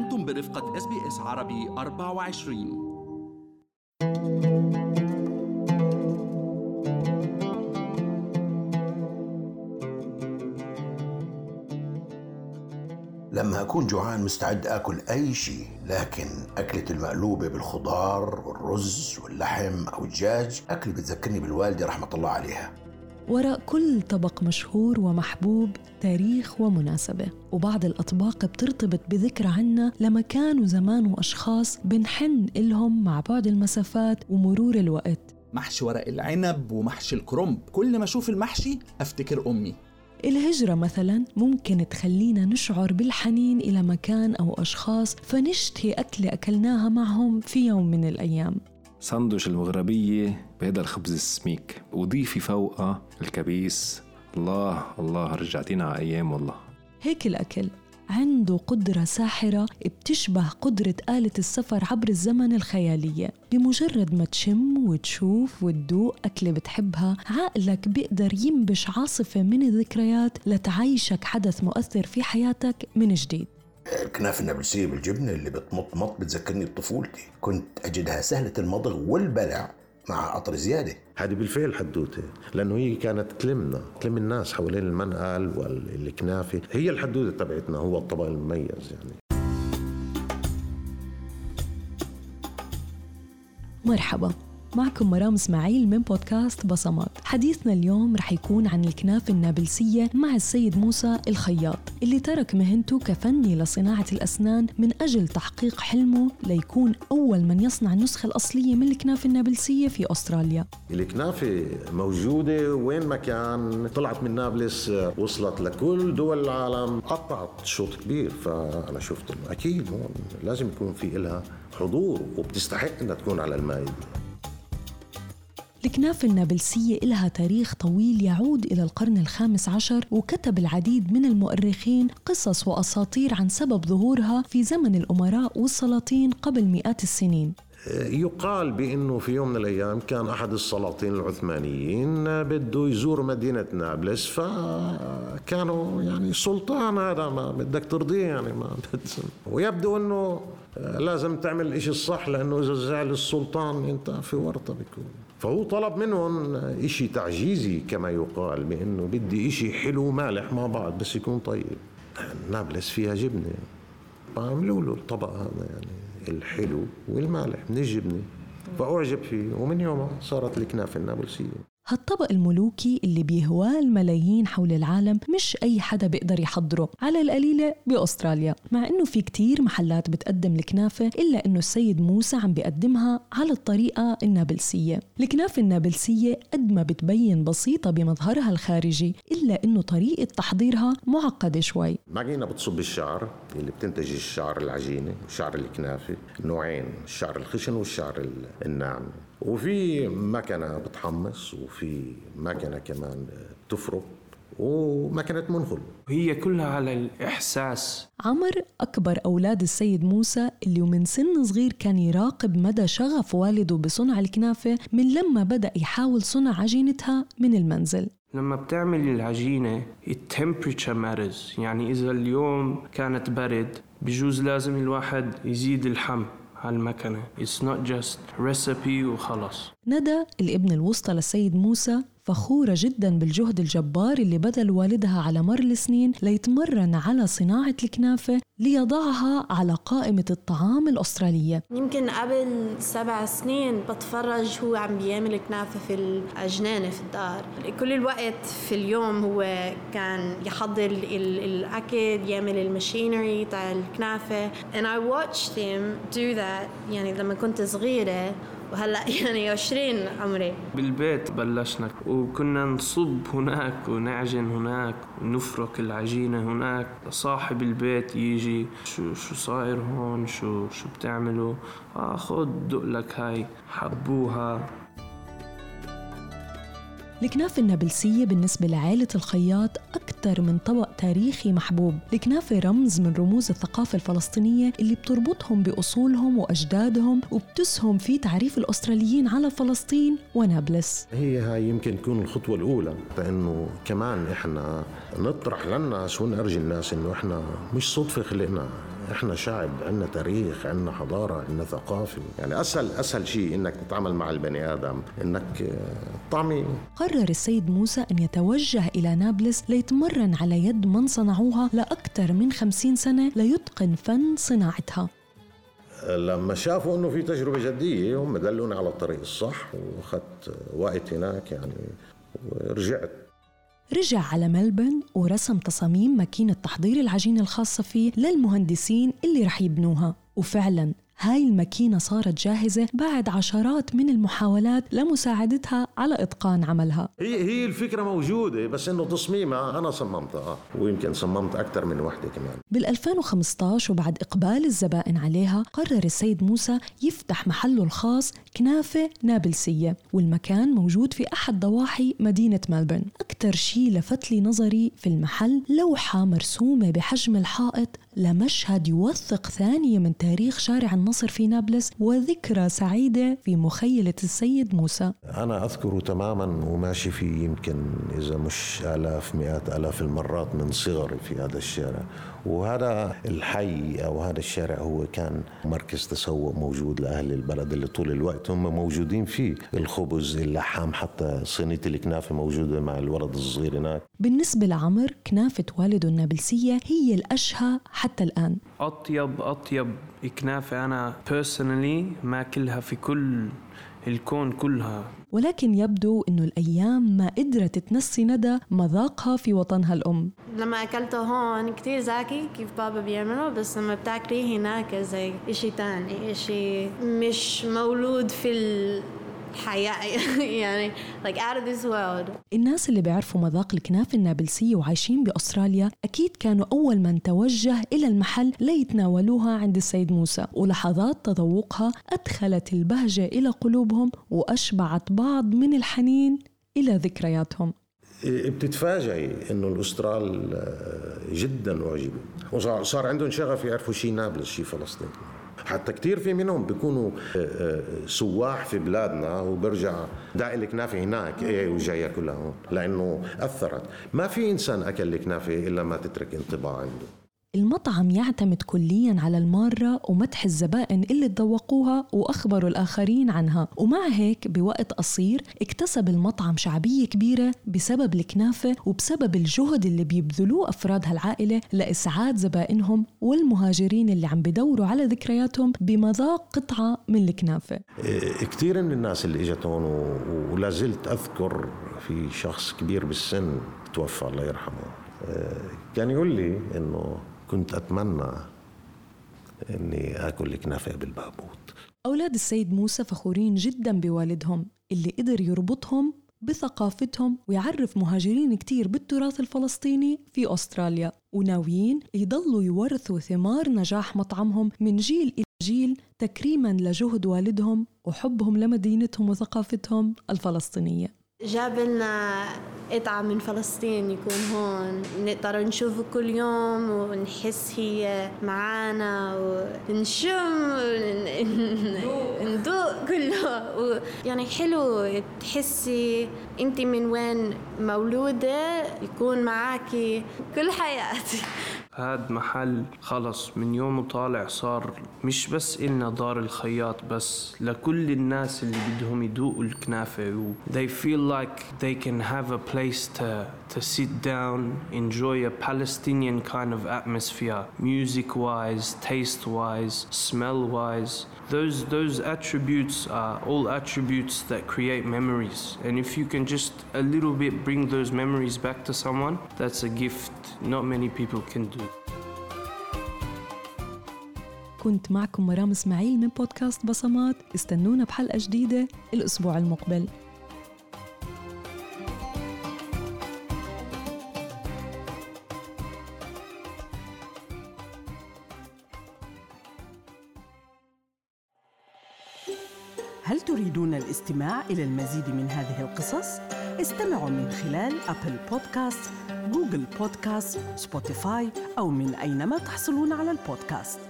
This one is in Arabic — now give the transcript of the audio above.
أنتم برفقة إس بي إس عربي 24 لما أكون جوعان مستعد آكل أي شيء لكن أكلة المقلوبة بالخضار والرز واللحم أو الدجاج أكل بتذكرني بالوالدة رحمة الله عليها. وراء كل طبق مشهور ومحبوب تاريخ ومناسبة. وبعض الأطباق بترتبط بذكرى عنا لمكان وزمان وأشخاص بنحن إلهم مع بعد المسافات ومرور الوقت. محشي ورق العنب ومحشي الكرنب. كل ما أشوف المحشي أفتكر أمي. الهجرة مثلا ممكن تخلينا نشعر بالحنين إلى مكان أو أشخاص فنشتهي أكلة أكلناها معهم في يوم من الأيام. سندوش المغربية بهذا الخبز السميك. وضيفي فوقها الكبيس. الله الله رجعتينا على أيام والله. هيك الأكل. عنده قدرة ساحرة بتشبه قدرة آلة السفر عبر الزمن الخيالية. بمجرد ما تشم وتشوف وتدوق أكلة بتحبها عقلك بيقدر ينبش عاصفة من الذكريات لتعيشك حدث مؤثر في حياتك من جديد. الكنافة النابلسية بالجبنة اللي بتمط مط بتذكرني بطفولتي. كنت أجدها سهلة المضغ والبلع مع قطر زيادة. هذه بالفعل حدوتة لأنه هي كانت تلمنا تلم الناس حوالين المنقل والكنافة. هي الحدوتة تبعتنا هو الطبق المميز يعني. مرحبا. معكم مرام إسماعيل من بودكاست بصمات. حديثنا اليوم رح يكون عن الكنافة النابلسية مع السيد موسى الخياط اللي ترك مهنته كفني لصناعة الأسنان من أجل تحقيق حلمه ليكون أول من يصنع النسخة الأصلية من الكنافة النابلسية في أستراليا. الكنافة موجودة وين ما كان طلعت من نابلس وصلت لكل دول العالم قطعت شوط كبير. فأنا شفت أكيد لازم يكون في إلها حضور وبتستحق إنها تكون على المائدة الكنافة النابلسية إلها تاريخ طويل يعود إلى القرن الخامس عشر وكتب العديد من المؤرخين قصص وأساطير عن سبب ظهورها في زمن الأمراء والسلاطين قبل مئات السنين. يقال بأنه في يوم من الأيام كان أحد السلاطين العثمانيين بده يزور مدينة نابلس فكانوا يعني السلطان هذا ما بدك ترضيه يعني ما ويبدو أنه لازم تعمل الشيء الصح لأنه إذا زعل السلطان أنت في ورطة بيكون. فهو طلب منهم إشي تعجيزي كما يقال بأنه بدي إشي حلو مالح مع بعض بس يكون طيب. نابلس فيها جبنة. فعملوا له الطبق هذا يعني الحلو والمالح. من الجبنة فأعجب فيه. ومن يومها صارت الكنافة النابلسية. هالطبق الملوكي اللي بيهواه الملايين حول العالم مش أي حدا بيقدر يحضره. على القليلة بأستراليا. مع إنه في كتير محلات بتقدم الكنافة إلا إنه السيد موسى عم بيقدمها على الطريقة النابلسية. الكنافة النابلسية قد ما بتبين بسيطة بمظهرها الخارجي إلا إنه طريقة تحضيرها معقدة شوي. معجينة بتصب الشعر اللي بتنتج الشعر العجينة وشعر الكنافة نوعين الشعر الخشن والشعر الناعم. وفي مكنة بتحمص وفي مكنة كمان تفرك ومكنة منخل. هي كلها على الإحساس. عمر أكبر أولاد السيد موسى اللي ومن سن صغير كان يراقب مدى شغف والده بصنع الكنافة من لما بدأ يحاول صنع عجينتها من المنزل. لما بتعمل العجينة ال temperature matters يعني إذا اليوم كانت برد بجوز لازم الواحد يزيد الحم.. على المكنة It's not just recipe وخلص ندى الابن الوسطى للسيد موسى فخورة جدا بالجهد الجبار اللي بذل والدها على مر السنين ليتمرن على صناعة الكنافة ليضعها على قائمة الطعام الأسترالية. يمكن قبل سبع سنين بتفرج هو عم بيعمل كنافة في الجنانة في الدار. كل الوقت في اليوم هو كان يحضر الأكل يعمل الماشينري تاع الكنافة. And I watched him do that. يعني لما كنت صغيرة وهلا يعني 20 عمري. بالبيت بلشنا وكنا نصب هناك ونعجن هناك ونفرك العجينة هناك. صاحب البيت يجي شو شو صاير هون؟ شو شو بتعملوا؟ آه خد دق لك هاي حبوها. الكنافة النابلسية بالنسبة لعائلة الخياط أكثر من طبق تاريخي محبوب. الكنافة رمز من رموز الثقافة الفلسطينية اللي بتربطهم بأصولهم وأجدادهم وبتسهم في تعريف الأستراليين على فلسطين ونابلس. هي هاي يمكن تكون الخطوة الأولى لأنه كمان إحنا نطرح للناس ونرجي الناس إنه إحنا مش صدفة خلقنا. إحنا شعب عندنا تاريخ عندنا حضارة عندنا ثقافة. يعني أسهل أسهل شيء إنك تتعامل مع البني آدم إنك آه، طعمي. قرر السيد موسى أن يتوجه إلى نابلس ليتمرن على يد من صنعوها لأكثر من خمسين سنة ليتقن فن صناعتها. لما شافوا إنه في تجربة جدية هم دلوني على الطريق الصح وأخذت وقت هناك يعني ورجعت. رجع على ملبن ورسم تصاميم ماكينة تحضير العجين الخاصة فيه للمهندسين اللي رح يبنوها. وفعلا هاي الماكينة صارت جاهزة بعد عشرات من المحاولات لمساعدتها على إتقان عملها. هي هي الفكرة موجودة بس إنه تصميمها أنا صممتها ويمكن صممت أكثر من وحدة كمان. بال 2015 وبعد إقبال الزبائن عليها قرر السيد موسى يفتح محله الخاص كنافة نابلسية والمكان موجود في أحد ضواحي مدينة ملبورن أكثر شيء لفت لي نظري في المحل لوحة مرسومة بحجم الحائط لمشهد يوثق ثانية من تاريخ شارع النصر في نابلس وذكرى سعيدة في مخيلة السيد موسى. أنا أذكره تماما وماشي فيه يمكن إذا مش آلاف مئات آلاف المرات من صغري في هذا الشارع. وهذا الحي أو هذا الشارع هو كان مركز تسوق موجود لأهل البلد اللي طول الوقت هم موجودين فيه. الخبز اللحام حتى صينية الكنافة موجودة مع الولد الصغير هناك. بالنسبة لعمر كنافة والده النابلسية هي الأشهى حتى الآن. أطيب أطيب كنافة أنا personally ماكلها في كل الكون كلها. ولكن يبدو أنه الأيام ما قدرت تنسي ندى مذاقها في وطنها الأم. لما اكلته هون كتير زاكي كيف بابا بيعمله بس لما بتاكليه هناك زي إشي تاني إشي مش مولود في الحياة يعني like out of this world. الناس اللي بيعرفوا مذاق الكنافة النابلسية وعايشين بأستراليا أكيد كانوا أول من توجه إلى المحل ليتناولوها عند السيد موسى ولحظات تذوقها أدخلت البهجة إلى قلوبهم وأشبعت بعض من الحنين إلى ذكرياتهم. بتتفاجئي إنه الأسترال آه، جدا اعجبوا وصار صار عندهم شغف يعرفوا شيء نابلس شيء فلسطين حتى كثير في منهم بيكونوا آه، آه، سواح في بلادنا وبرجع داعي الكنافه هناك. إيه وجاي ياكلها هون. لأنه أثرت. ما في إنسان أكل الكنافه إلا ما تترك انطباع عنده. المطعم يعتمد كليا على المارة ومدح الزبائن اللي تذوقوها وأخبروا الآخرين عنها. ومع هيك بوقت قصير اكتسب المطعم شعبية كبيرة بسبب الكنافة وبسبب الجهد اللي بيبذلوه أفراد هالعائلة لإسعاد زبائنهم والمهاجرين اللي عم بدوروا على ذكرياتهم بمذاق قطعة من الكنافة. إيه، كثير من الناس اللي اجت هون ولا زلت أذكر في شخص كبير بالسن توفى الله يرحمه. إيه، كان يقول لي إنه كنت أتمنى إني آكل الكنافة بالبابوت. أولاد السيد موسى فخورين جدا بوالدهم اللي قدر يربطهم بثقافتهم ويعرف مهاجرين كتير بالتراث الفلسطيني في أستراليا وناويين يضلوا يورثوا ثمار نجاح مطعمهم من جيل إلى جيل تكريما لجهد والدهم وحبهم لمدينتهم وثقافتهم الفلسطينية. جاب لنا قطعة من فلسطين يكون هون. نقدر نشوفه كل يوم ونحس هي معانا ونشم ندوق كله. و- يعني حلو تحسي انت من وين مولودة يكون معاكي كل حياتي. هاد محل خلص من يومه طالع صار مش بس إلنا دار الخياط بس لكل الناس اللي بدهم يدوقوا الكنافة و they feel like they can have a place to to sit down enjoy a Palestinian kind of atmosphere music wise taste wise smell wise those those attributes are all attributes that create memories and if you can just a little bit bring those memories back to someone that's a gift not many people can do كنت معكم مرام إسماعيل من بودكاست بصمات. استنونا بحلقة جديدة الأسبوع المقبل. هل تريدون الاستماع إلى المزيد من هذه القصص؟ استمعوا من خلال أبل بودكاست، جوجل بودكاست، سبوتيفاي أو من أينما تحصلون على البودكاست.